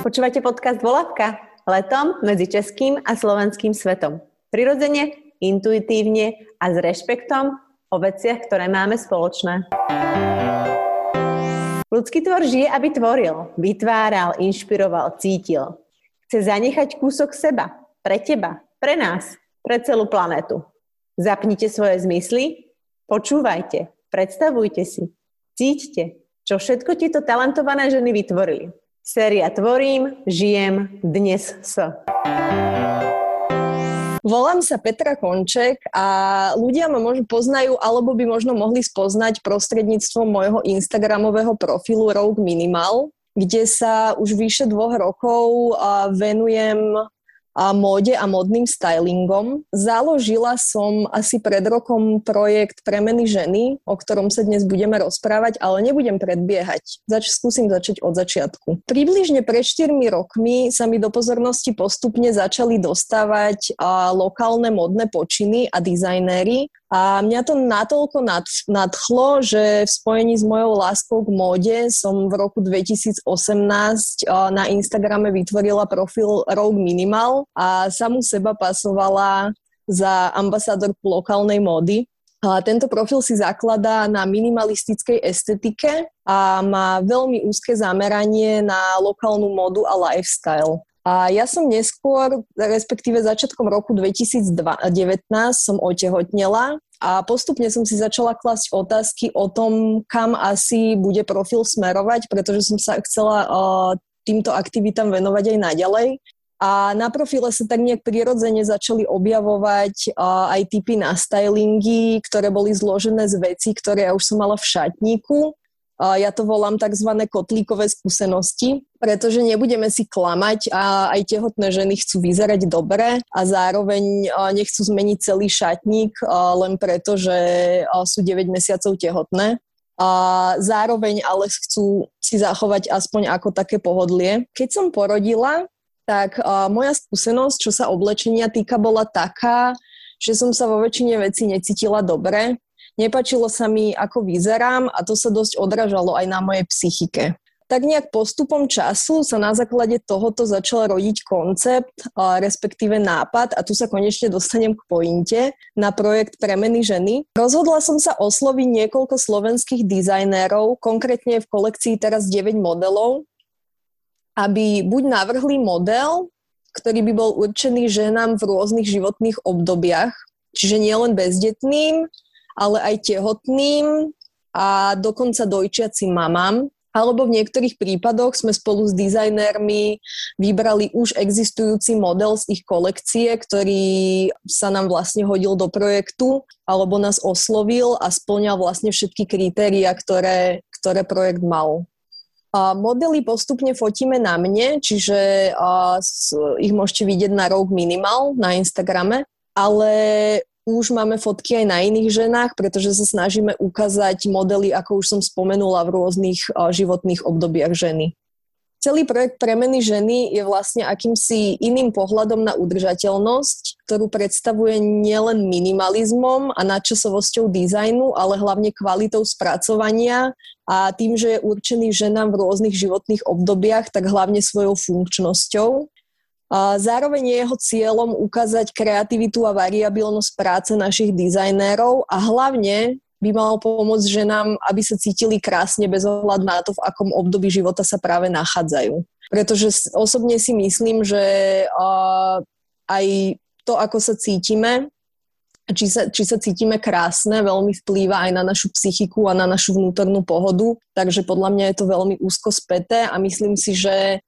Počúvate podcast Volavka? Letom medzi českým a slovenským svetom. Prirodzene, intuitívne a s rešpektom o veciach, ktoré máme spoločné. Ľudský tvor žije, aby tvoril, vytváral, inšpiroval, cítil. Chce zanechať kúsok seba, pre teba, pre nás, pre celú planetu. Zapnite svoje zmysly, počúvajte, predstavujte si, cíťte, čo všetko tieto talentované ženy vytvorili. Séria Tvorím, žijem, dnes s. Volám sa Petra Konček a ľudia ma možno poznajú alebo by možno mohli spoznať prostredníctvom môjho Instagramového profilu Rogue Minimal, kde sa už vyše dvoch rokov venujem a móde a modným stylingom. Založila som asi pred rokom projekt Premeny ženy, o ktorom sa dnes budeme rozprávať, ale nebudem predbiehať. Zač- skúsim začať od začiatku. Približne pred 4 rokmi sa mi do pozornosti postupne začali dostávať a, lokálne modné počiny a dizajnéry, a mňa to natoľko nadchlo, že v spojení s mojou láskou k móde som v roku 2018 na Instagrame vytvorila profil Rogue Minimal a samú seba pasovala za ambasádorku lokálnej módy. A tento profil si zakladá na minimalistickej estetike a má veľmi úzke zameranie na lokálnu modu a lifestyle. A ja som neskôr, respektíve začiatkom roku 2019 som otehotnela a postupne som si začala klasť otázky o tom, kam asi bude profil smerovať, pretože som sa chcela uh, týmto aktivitám venovať aj naďalej. A na profile sa tak nejak prirodzene začali objavovať uh, aj typy na stylingy, ktoré boli zložené z vecí, ktoré ja už som mala v šatníku ja to volám tzv. kotlíkové skúsenosti, pretože nebudeme si klamať a aj tehotné ženy chcú vyzerať dobre a zároveň nechcú zmeniť celý šatník len preto, že sú 9 mesiacov tehotné. A zároveň ale chcú si zachovať aspoň ako také pohodlie. Keď som porodila, tak moja skúsenosť, čo sa oblečenia týka, bola taká, že som sa vo väčšine veci necítila dobre Nepačilo sa mi, ako vyzerám a to sa dosť odražalo aj na mojej psychike. Tak nejak postupom času sa na základe tohoto začal rodiť koncept, respektíve nápad, a tu sa konečne dostanem k pointe, na projekt Premeny ženy. Rozhodla som sa osloviť niekoľko slovenských dizajnérov, konkrétne v kolekcii teraz 9 modelov, aby buď navrhli model, ktorý by bol určený ženám v rôznych životných obdobiach, čiže nielen bezdetným, ale aj tehotným a dokonca dojčiacim mamám. Alebo v niektorých prípadoch sme spolu s dizajnérmi vybrali už existujúci model z ich kolekcie, ktorý sa nám vlastne hodil do projektu alebo nás oslovil a splňal vlastne všetky kritéria, ktoré, ktoré projekt mal. A modely postupne fotíme na mne, čiže ich môžete vidieť na Rogue Minimal na Instagrame, ale už máme fotky aj na iných ženách, pretože sa snažíme ukázať modely, ako už som spomenula, v rôznych životných obdobiach ženy. Celý projekt Premeny ženy je vlastne akýmsi iným pohľadom na udržateľnosť, ktorú predstavuje nielen minimalizmom a nadčasovosťou dizajnu, ale hlavne kvalitou spracovania a tým, že je určený ženám v rôznych životných obdobiach, tak hlavne svojou funkčnosťou. Zároveň je jeho cieľom ukázať kreativitu a variabilnosť práce našich dizajnérov a hlavne by mal pomôcť ženám, aby sa cítili krásne bez ohľadu na to, v akom období života sa práve nachádzajú. Pretože osobne si myslím, že aj to, ako sa cítime, či sa, či sa cítime krásne, veľmi vplýva aj na našu psychiku a na našu vnútornú pohodu. Takže podľa mňa je to veľmi úzko späté a myslím si, že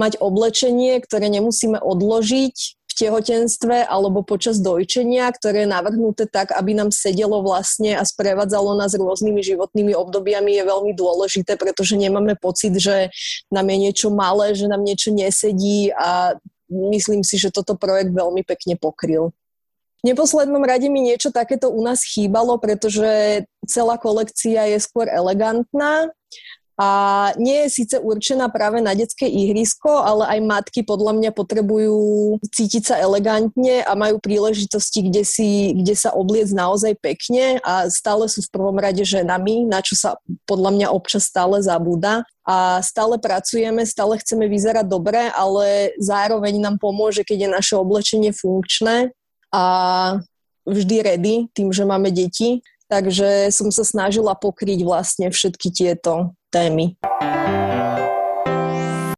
mať oblečenie, ktoré nemusíme odložiť v tehotenstve alebo počas dojčenia, ktoré je navrhnuté tak, aby nám sedelo vlastne a sprevádzalo nás rôznymi životnými obdobiami je veľmi dôležité, pretože nemáme pocit, že nám je niečo malé, že nám niečo nesedí a myslím si, že toto projekt veľmi pekne pokryl. V neposlednom rade mi niečo takéto u nás chýbalo, pretože celá kolekcia je skôr elegantná a nie je síce určená práve na detské ihrisko, ale aj matky podľa mňa potrebujú cítiť sa elegantne a majú príležitosti, kde, si, kde sa obliec naozaj pekne a stále sú v prvom rade ženami, na čo sa podľa mňa občas stále zabúda a stále pracujeme, stále chceme vyzerať dobre, ale zároveň nám pomôže, keď je naše oblečenie funkčné a vždy ready tým, že máme deti. Takže som sa snažila pokryť vlastne všetky tieto témy.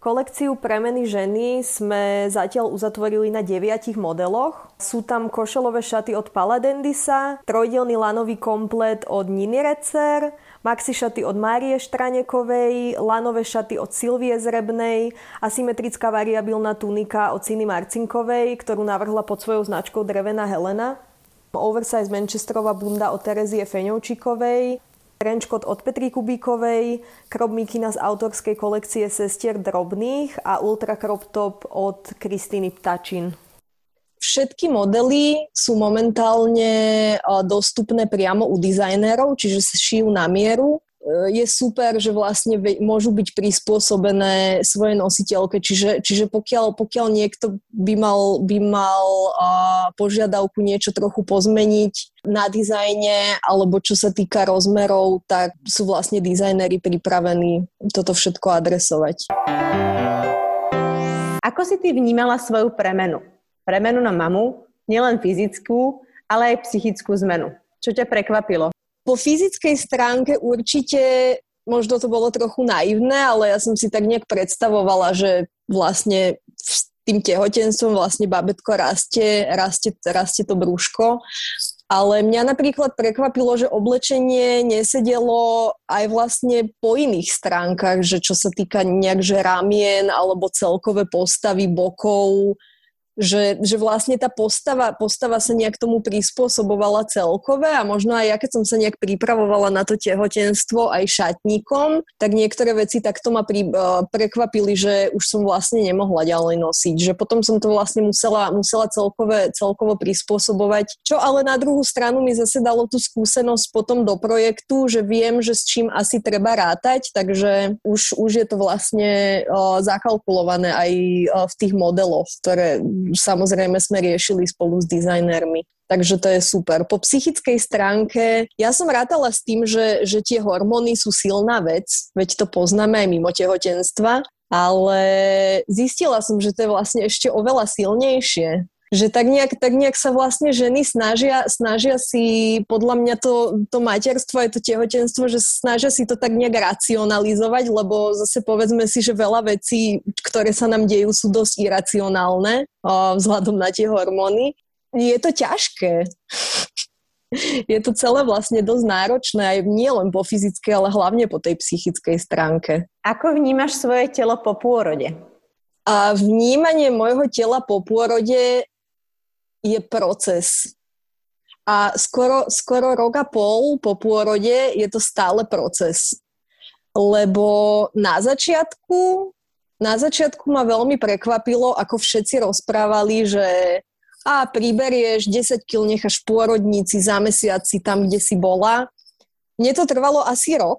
Kolekciu Premeny ženy sme zatiaľ uzatvorili na deviatich modeloch. Sú tam košelové šaty od Paladendisa, trojdelný lanový komplet od Niny Recer, maxi šaty od Márie Štranekovej, lanové šaty od Silvie Zrebnej, asymetrická variabilná tunika od Ciny Marcinkovej, ktorú navrhla pod svojou značkou Drevená Helena, oversize Manchesterová bunda od Terezie Feňovčikovej, trenčkot od Petri Kubíkovej, crop mikina z autorskej kolekcie Sestier drobných a ultra crop top od Kristýny Ptačin. Všetky modely sú momentálne dostupné priamo u dizajnérov, čiže šijú na mieru. E, je super, že vlastne môžu byť prispôsobené svoje nositeľke, čiže, čiže pokiaľ, pokiaľ niekto by mal, by mal uh, požiadavku niečo trochu pozmeniť na dizajne, alebo čo sa týka rozmerov, tak sú vlastne dizajnery pripravení toto všetko adresovať. Ako si ty vnímala svoju premenu? Premenu na mamu, nielen fyzickú, ale aj psychickú zmenu. Čo ťa prekvapilo? Po fyzickej stránke určite možno to bolo trochu naivné, ale ja som si tak nejak predstavovala, že vlastne s tým tehotenstvom vlastne babetko rastie, rastie, rastie to brúško. Ale mňa napríklad prekvapilo, že oblečenie nesedelo aj vlastne po iných stránkach, že čo sa týka nejak ramien alebo celkové postavy bokov, že, že vlastne tá postava, postava sa nejak tomu prispôsobovala celkové a možno aj ja, keď som sa nejak pripravovala na to tehotenstvo aj šatníkom, tak niektoré veci takto ma pri, uh, prekvapili, že už som vlastne nemohla ďalej nosiť, že potom som to vlastne musela, musela celkové, celkovo prispôsobovať, čo ale na druhú stranu mi zase dalo tú skúsenosť potom do projektu, že viem, že s čím asi treba rátať, takže už, už je to vlastne uh, zakalkulované aj uh, v tých modeloch, ktoré samozrejme sme riešili spolu s dizajnermi. Takže to je super. Po psychickej stránke, ja som rátala s tým, že, že tie hormóny sú silná vec, veď to poznáme aj mimo tehotenstva, ale zistila som, že to je vlastne ešte oveľa silnejšie že tak nejak, tak nejak sa vlastne ženy snažia, snažia si, podľa mňa to, to materstvo aj to tehotenstvo, že snažia si to tak nejak racionalizovať, lebo zase povedzme si, že veľa vecí, ktoré sa nám dejú, sú dosť iracionálne o, vzhľadom na tie hormóny. Je to ťažké. Je to celé vlastne dosť náročné, aj nie len po fyzickej, ale hlavne po tej psychickej stránke. Ako vnímaš svoje telo po pôrode? A vnímanie môjho tela po pôrode je proces. A skoro, skoro rok a pol po pôrode je to stále proces. Lebo na začiatku, na začiatku ma veľmi prekvapilo, ako všetci rozprávali, že a priberieš 10 kg, necháš pôrodníci za mesiac si tam, kde si bola. Mne to trvalo asi rok.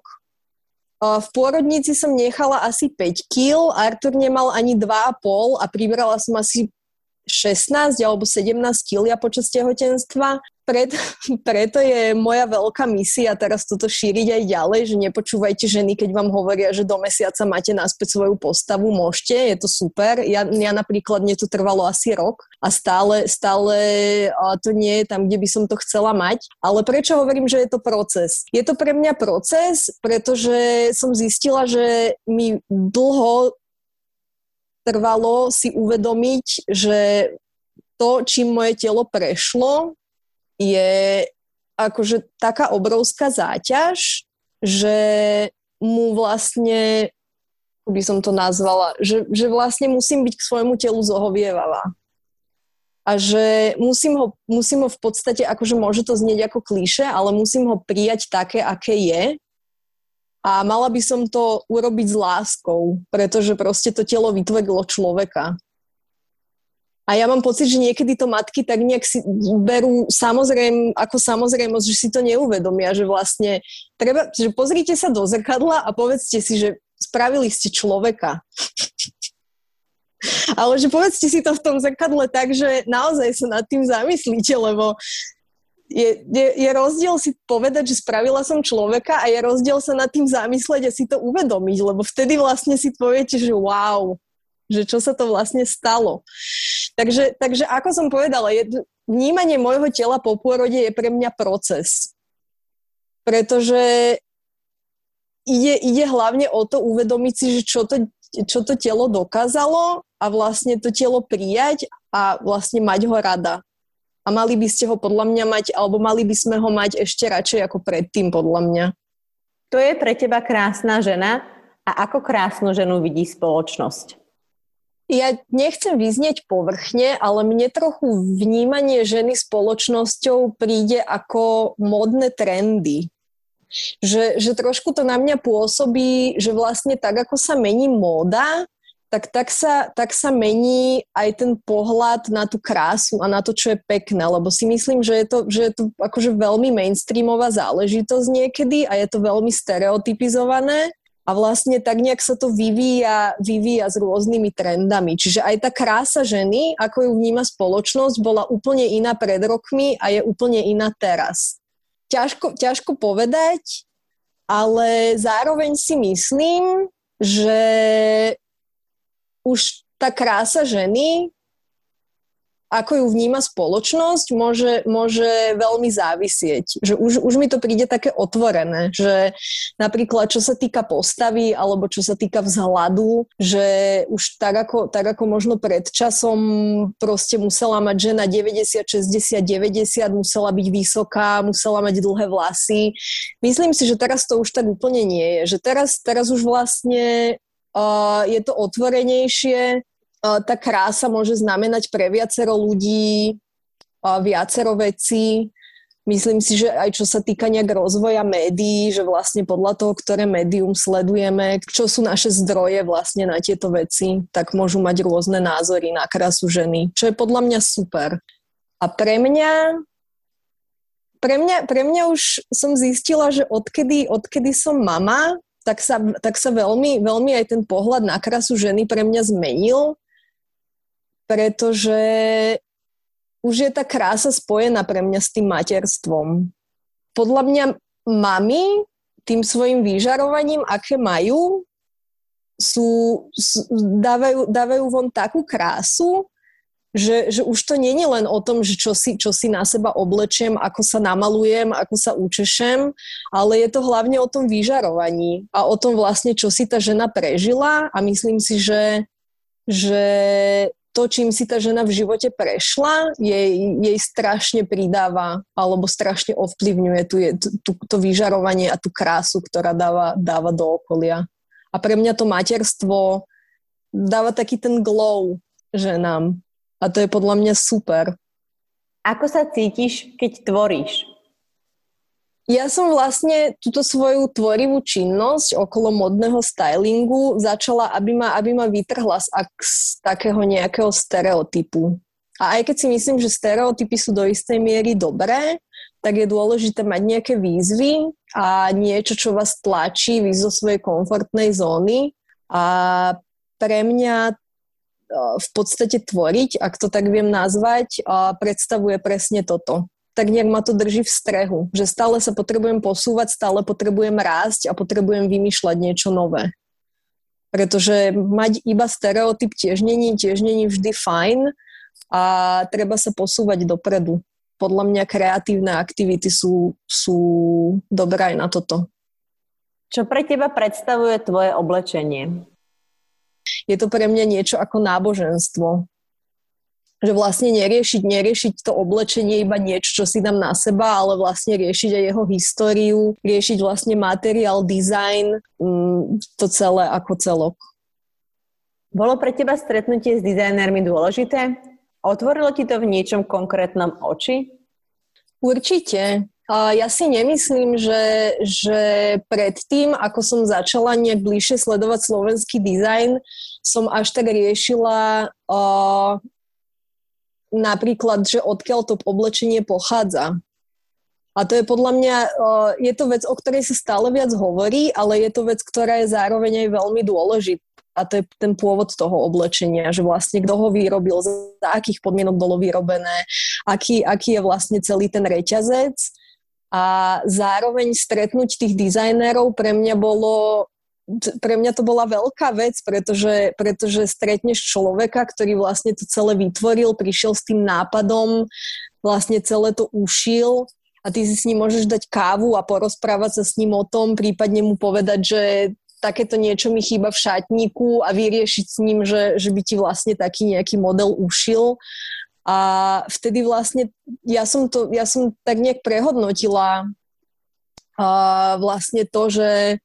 V pôrodnici som nechala asi 5 kg, Artur nemal ani 2,5 a pribrala som asi 16 alebo 17 kg počas tehotenstva. Pred, preto je moja veľká misia teraz toto šíriť aj ďalej, že nepočúvajte ženy, keď vám hovoria, že do mesiaca máte naspäť svoju postavu, môžete, je to super. Ja, ja napríklad, mne to trvalo asi rok a stále, stále to nie je tam, kde by som to chcela mať. Ale prečo hovorím, že je to proces? Je to pre mňa proces, pretože som zistila, že mi dlho trvalo si uvedomiť, že to, čím moje telo prešlo, je akože taká obrovská záťaž, že mu vlastne, ako by som to nazvala, že, že vlastne musím byť k svojmu telu zohovievavá. A že musím ho, musím ho v podstate, akože môže to znieť ako klíše, ale musím ho prijať také, aké je a mala by som to urobiť s láskou, pretože proste to telo vytvorilo človeka. A ja mám pocit, že niekedy to matky tak nejak si berú samozrejme, ako samozrejmosť, že si to neuvedomia, že vlastne treba, že pozrite sa do zrkadla a povedzte si, že spravili ste človeka. Ale že povedzte si to v tom zrkadle tak, že naozaj sa nad tým zamyslíte, lebo je, je, je rozdiel si povedať, že spravila som človeka a je rozdiel sa nad tým zamysleť a si to uvedomiť, lebo vtedy vlastne si poviete, že wow, že čo sa to vlastne stalo. Takže, takže ako som povedala, je, vnímanie môjho tela po pôrode je pre mňa proces. Pretože ide, ide hlavne o to uvedomiť si, že čo to, čo to telo dokázalo a vlastne to telo prijať a vlastne mať ho rada. A mali by ste ho podľa mňa mať, alebo mali by sme ho mať ešte radšej ako predtým, podľa mňa. To je pre teba krásna žena a ako krásnu ženu vidí spoločnosť? ja nechcem vyznieť povrchne, ale mne trochu vnímanie ženy spoločnosťou príde ako modné trendy. Že, že trošku to na mňa pôsobí, že vlastne tak, ako sa mení móda, tak, tak, sa, tak sa mení aj ten pohľad na tú krásu a na to, čo je pekné, lebo si myslím, že je to, že je to akože veľmi mainstreamová záležitosť niekedy a je to veľmi stereotypizované a vlastne tak nejak sa to vyvíja, vyvíja s rôznymi trendami. Čiže aj tá krása ženy, ako ju vníma spoločnosť, bola úplne iná pred rokmi a je úplne iná teraz. Ťažko, ťažko povedať, ale zároveň si myslím, že už tá krása ženy ako ju vníma spoločnosť, môže, môže veľmi závisieť. Že už, už mi to príde také otvorené, že napríklad čo sa týka postavy alebo čo sa týka vzhľadu, že už tak ako, tak ako možno pred časom proste musela mať žena 90, 60, 90, musela byť vysoká, musela mať dlhé vlasy. Myslím si, že teraz to už tak úplne nie je. Že teraz, teraz už vlastne uh, je to otvorenejšie, tá krása môže znamenať pre viacero ľudí viacero vecí. Myslím si, že aj čo sa týka nejak rozvoja médií, že vlastne podľa toho, ktoré médium sledujeme, čo sú naše zdroje vlastne na tieto veci, tak môžu mať rôzne názory na krásu ženy, čo je podľa mňa super. A pre mňa pre mňa, pre mňa už som zistila, že odkedy, odkedy som mama, tak sa, tak sa veľmi, veľmi aj ten pohľad na krásu ženy pre mňa zmenil pretože už je tá krása spojená pre mňa s tým materstvom. Podľa mňa mami tým svojim vyžarovaním, aké majú, sú, sú, dávajú, dávajú von takú krásu, že, že už to nie je len o tom, že čo si, čo si na seba oblečiem, ako sa namalujem, ako sa učešem, ale je to hlavne o tom vyžarovaní a o tom vlastne, čo si tá žena prežila a myslím si, že, že to, čím si tá žena v živote prešla, jej, jej strašne pridáva alebo strašne ovplyvňuje tu, tu, to vyžarovanie a tú krásu, ktorá dáva, dáva do okolia. A pre mňa to materstvo dáva taký ten glow ženám. A to je podľa mňa super. Ako sa cítiš, keď tvoríš? Ja som vlastne túto svoju tvorivú činnosť okolo modného stylingu začala, aby ma, aby ma vytrhla z, z takého nejakého stereotypu. A aj keď si myslím, že stereotypy sú do istej miery dobré, tak je dôležité mať nejaké výzvy a niečo, čo vás tlačí vy zo svojej komfortnej zóny. A pre mňa v podstate tvoriť, ak to tak viem nazvať, predstavuje presne toto tak nejak ma to drží v strehu, že stále sa potrebujem posúvať, stále potrebujem rásť a potrebujem vymýšľať niečo nové. Pretože mať iba stereotyp tiež není, tiež není vždy fajn a treba sa posúvať dopredu. Podľa mňa kreatívne aktivity sú, sú dobré aj na toto. Čo pre teba predstavuje tvoje oblečenie? Je to pre mňa niečo ako náboženstvo že vlastne neriešiť, neriešiť to oblečenie iba niečo, čo si dám na seba, ale vlastne riešiť aj jeho históriu, riešiť vlastne materiál, design, mm, to celé ako celok. Bolo pre teba stretnutie s dizajnérmi dôležité? Otvorilo ti to v niečom konkrétnom oči? Určite. Ja si nemyslím, že, že predtým, ako som začala nejak bližšie sledovať slovenský dizajn, som až tak riešila uh, napríklad, že odkiaľ to oblečenie pochádza. A to je podľa mňa, je to vec, o ktorej sa stále viac hovorí, ale je to vec, ktorá je zároveň aj veľmi dôležitá. A to je ten pôvod toho oblečenia, že vlastne kto ho vyrobil, za akých podmienok bolo vyrobené, aký, aký je vlastne celý ten reťazec. A zároveň stretnúť tých dizajnérov pre mňa bolo pre mňa to bola veľká vec, pretože, pretože stretneš človeka, ktorý vlastne to celé vytvoril, prišiel s tým nápadom, vlastne celé to ušil a ty si s ním môžeš dať kávu a porozprávať sa s ním o tom, prípadne mu povedať, že takéto niečo mi chýba v šatníku a vyriešiť s ním, že, že by ti vlastne taký nejaký model ušil. A vtedy vlastne ja som, to, ja som tak nejak prehodnotila a vlastne to, že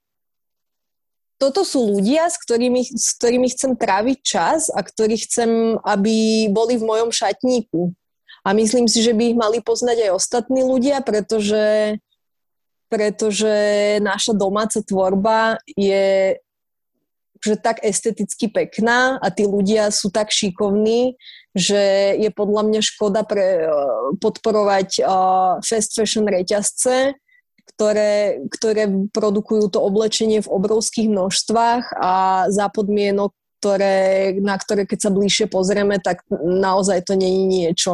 toto sú ľudia, s ktorými, s ktorými chcem tráviť čas a ktorí chcem, aby boli v mojom šatníku. A myslím si, že by ich mali poznať aj ostatní ľudia, pretože, pretože naša domáca tvorba je že tak esteticky pekná a tí ľudia sú tak šikovní, že je podľa mňa škoda pre, podporovať uh, fast fashion reťazce, ktoré, ktoré produkujú to oblečenie v obrovských množstvách a za podmienok, ktoré, na ktoré keď sa bližšie pozrieme, tak naozaj to nie je niečo,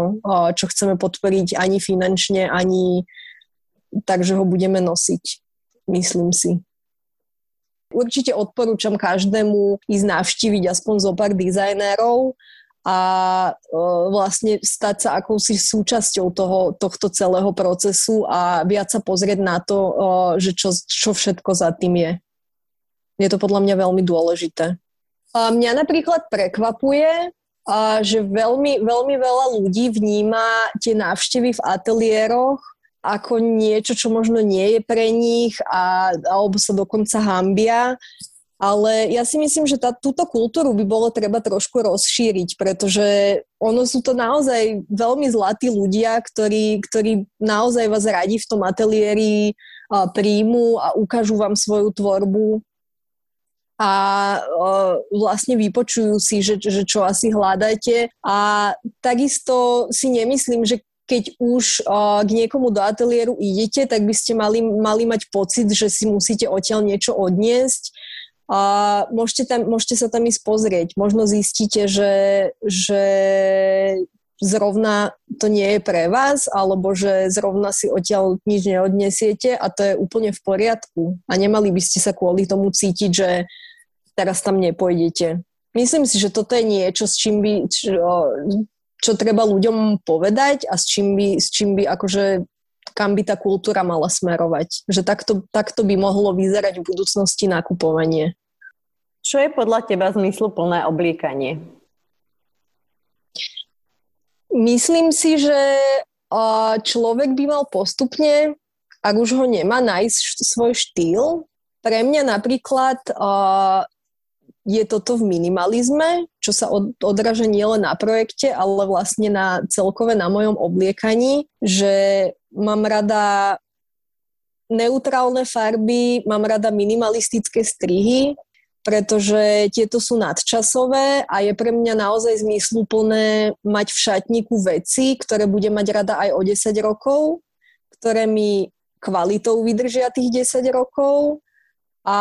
čo chceme podporiť ani finančne, ani tak, že ho budeme nosiť, myslím si. Určite odporúčam každému ísť navštíviť aspoň zo pár dizajnérov a vlastne stať sa akousi súčasťou toho, tohto celého procesu a viac sa pozrieť na to, že čo, čo všetko za tým je. Je to podľa mňa veľmi dôležité. A mňa napríklad prekvapuje, a že veľmi, veľmi veľa ľudí vníma tie návštevy v ateliéroch ako niečo, čo možno nie je pre nich a, alebo sa dokonca hambia. Ale ja si myslím, že tá, túto kultúru by bolo treba trošku rozšíriť, pretože ono sú to naozaj veľmi zlatí ľudia, ktorí, ktorí naozaj vás radi v tom ateliéri a, príjmu a ukážu vám svoju tvorbu a uh, vlastne vypočujú si, že, že čo asi hľadáte. A takisto si nemyslím, že keď už k niekomu do ateliéru idete, tak by ste mali, mali mať pocit, že si musíte odtiaľ niečo odniesť a môžete, tam, môžete sa tam ísť pozrieť. Možno zistíte, že, že zrovna to nie je pre vás, alebo že zrovna si odtiaľ nič neodnesiete a to je úplne v poriadku. A nemali by ste sa kvôli tomu cítiť, že teraz tam nepôjdete. Myslím si, že toto je niečo, s čím by, čo treba ľuďom povedať a s čím by, s čím by akože kam by tá kultúra mala smerovať. Že takto, takto by mohlo vyzerať v budúcnosti nakupovanie. Čo je podľa teba zmysluplné obliekanie? Myslím si, že človek by mal postupne, ak už ho nemá, nájsť svoj štýl. Pre mňa napríklad je toto v minimalizme, čo sa od, odraža nielen na projekte, ale vlastne na celkové na mojom obliekaní, že mám rada neutrálne farby, mám rada minimalistické strihy, pretože tieto sú nadčasové a je pre mňa naozaj zmysluplné mať v šatníku veci, ktoré budem mať rada aj o 10 rokov, ktoré mi kvalitou vydržia tých 10 rokov a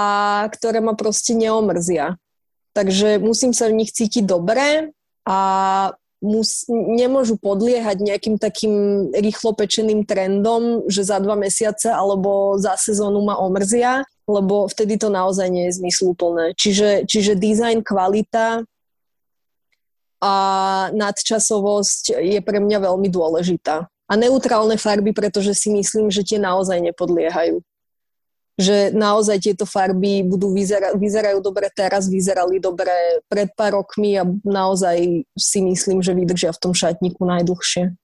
ktoré ma proste neomrzia. Takže musím sa v nich cítiť dobre a mus, nemôžu podliehať nejakým takým rýchlo pečeným trendom, že za dva mesiace alebo za sezónu ma omrzia, lebo vtedy to naozaj nie je zmysluplné. Čiže, čiže design, kvalita a nadčasovosť je pre mňa veľmi dôležitá. A neutrálne farby, pretože si myslím, že tie naozaj nepodliehajú že naozaj tieto farby budú vyzera- vyzerajú dobre teraz, vyzerali dobre pred pár rokmi a naozaj si myslím, že vydržia v tom šatníku najdlhšie.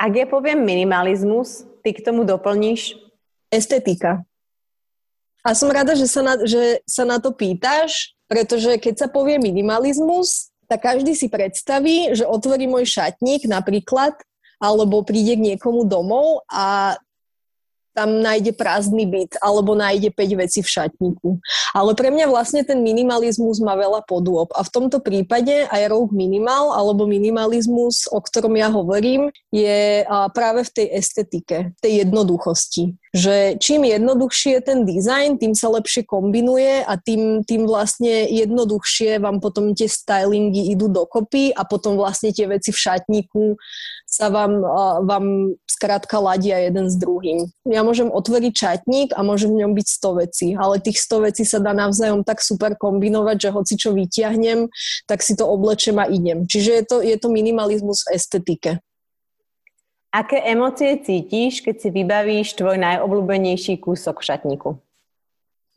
Ak ja poviem minimalizmus, ty k tomu doplníš? Estetika. A som rada, že sa na, že sa na to pýtaš, pretože keď sa povie minimalizmus, tak každý si predstaví, že otvorí môj šatník napríklad, alebo príde k niekomu domov a tam nájde prázdny byt alebo nájde 5 vecí v šatníku. Ale pre mňa vlastne ten minimalizmus má veľa podôb a v tomto prípade aj Rogue Minimal alebo minimalizmus, o ktorom ja hovorím, je práve v tej estetike, tej jednoduchosti. Že čím jednoduchšie je ten dizajn, tým sa lepšie kombinuje a tým, tým vlastne jednoduchšie vám potom tie stylingy idú dokopy a potom vlastne tie veci v šatníku sa vám, vám skrátka ladia jeden s druhým. Ja môžem otvoriť čatník a môže v ňom byť 100 vecí, ale tých 100 vecí sa dá navzájom tak super kombinovať, že hoci čo vyťahnem, tak si to oblečem a idem. Čiže je to, je to minimalizmus v estetike. Aké emócie cítiš, keď si vybavíš tvoj najobľúbenejší kúsok v šatníku?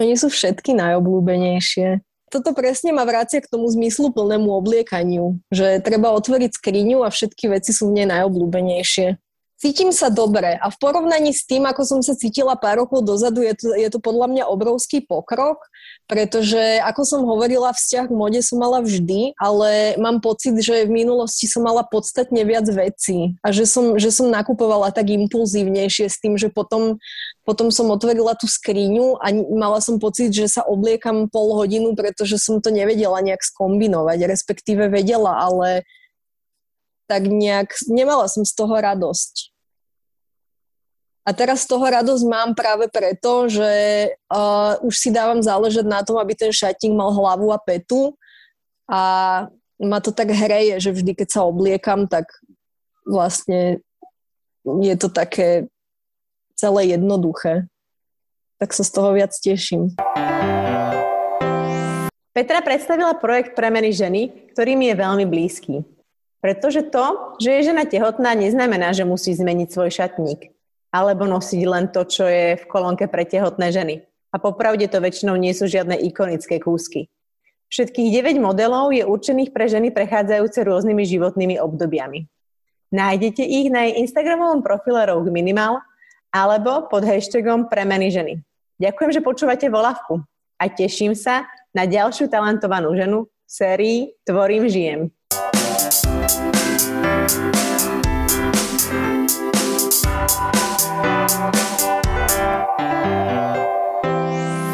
Oni sú všetky najobľúbenejšie. Toto presne ma vrácia k tomu zmyslu plnému obliekaniu, že treba otvoriť skriňu a všetky veci sú v nej najobľúbenejšie cítim sa dobre a v porovnaní s tým, ako som sa cítila pár rokov dozadu, je to, je to podľa mňa obrovský pokrok, pretože ako som hovorila, vzťah k mode som mala vždy, ale mám pocit, že v minulosti som mala podstatne viac vecí a že som, že som nakupovala tak impulzívnejšie s tým, že potom, potom som otvorila tú skriňu a mala som pocit, že sa obliekam pol hodinu, pretože som to nevedela nejak skombinovať, respektíve vedela, ale tak nejak nemala som z toho radosť. A teraz z toho radosť mám práve preto, že uh, už si dávam záležať na tom, aby ten šatník mal hlavu a petu a ma to tak hreje, že vždy, keď sa obliekam, tak vlastne je to také celé jednoduché. Tak sa z toho viac teším. Petra predstavila projekt Premeny ženy, ktorý mi je veľmi blízky. Pretože to, že je žena tehotná, neznamená, že musí zmeniť svoj šatník alebo nosiť len to, čo je v kolónke pre tehotné ženy. A popravde to väčšinou nie sú žiadne ikonické kúsky. Všetkých 9 modelov je určených pre ženy prechádzajúce rôznymi životnými obdobiami. Nájdete ich na jej Instagramovom profile Rogue Minimal alebo pod hashtagom Premeny ženy. Ďakujem, že počúvate Volavku a teším sa na ďalšiu talentovanú ženu v sérii Tvorím, žijem. Thank you Thank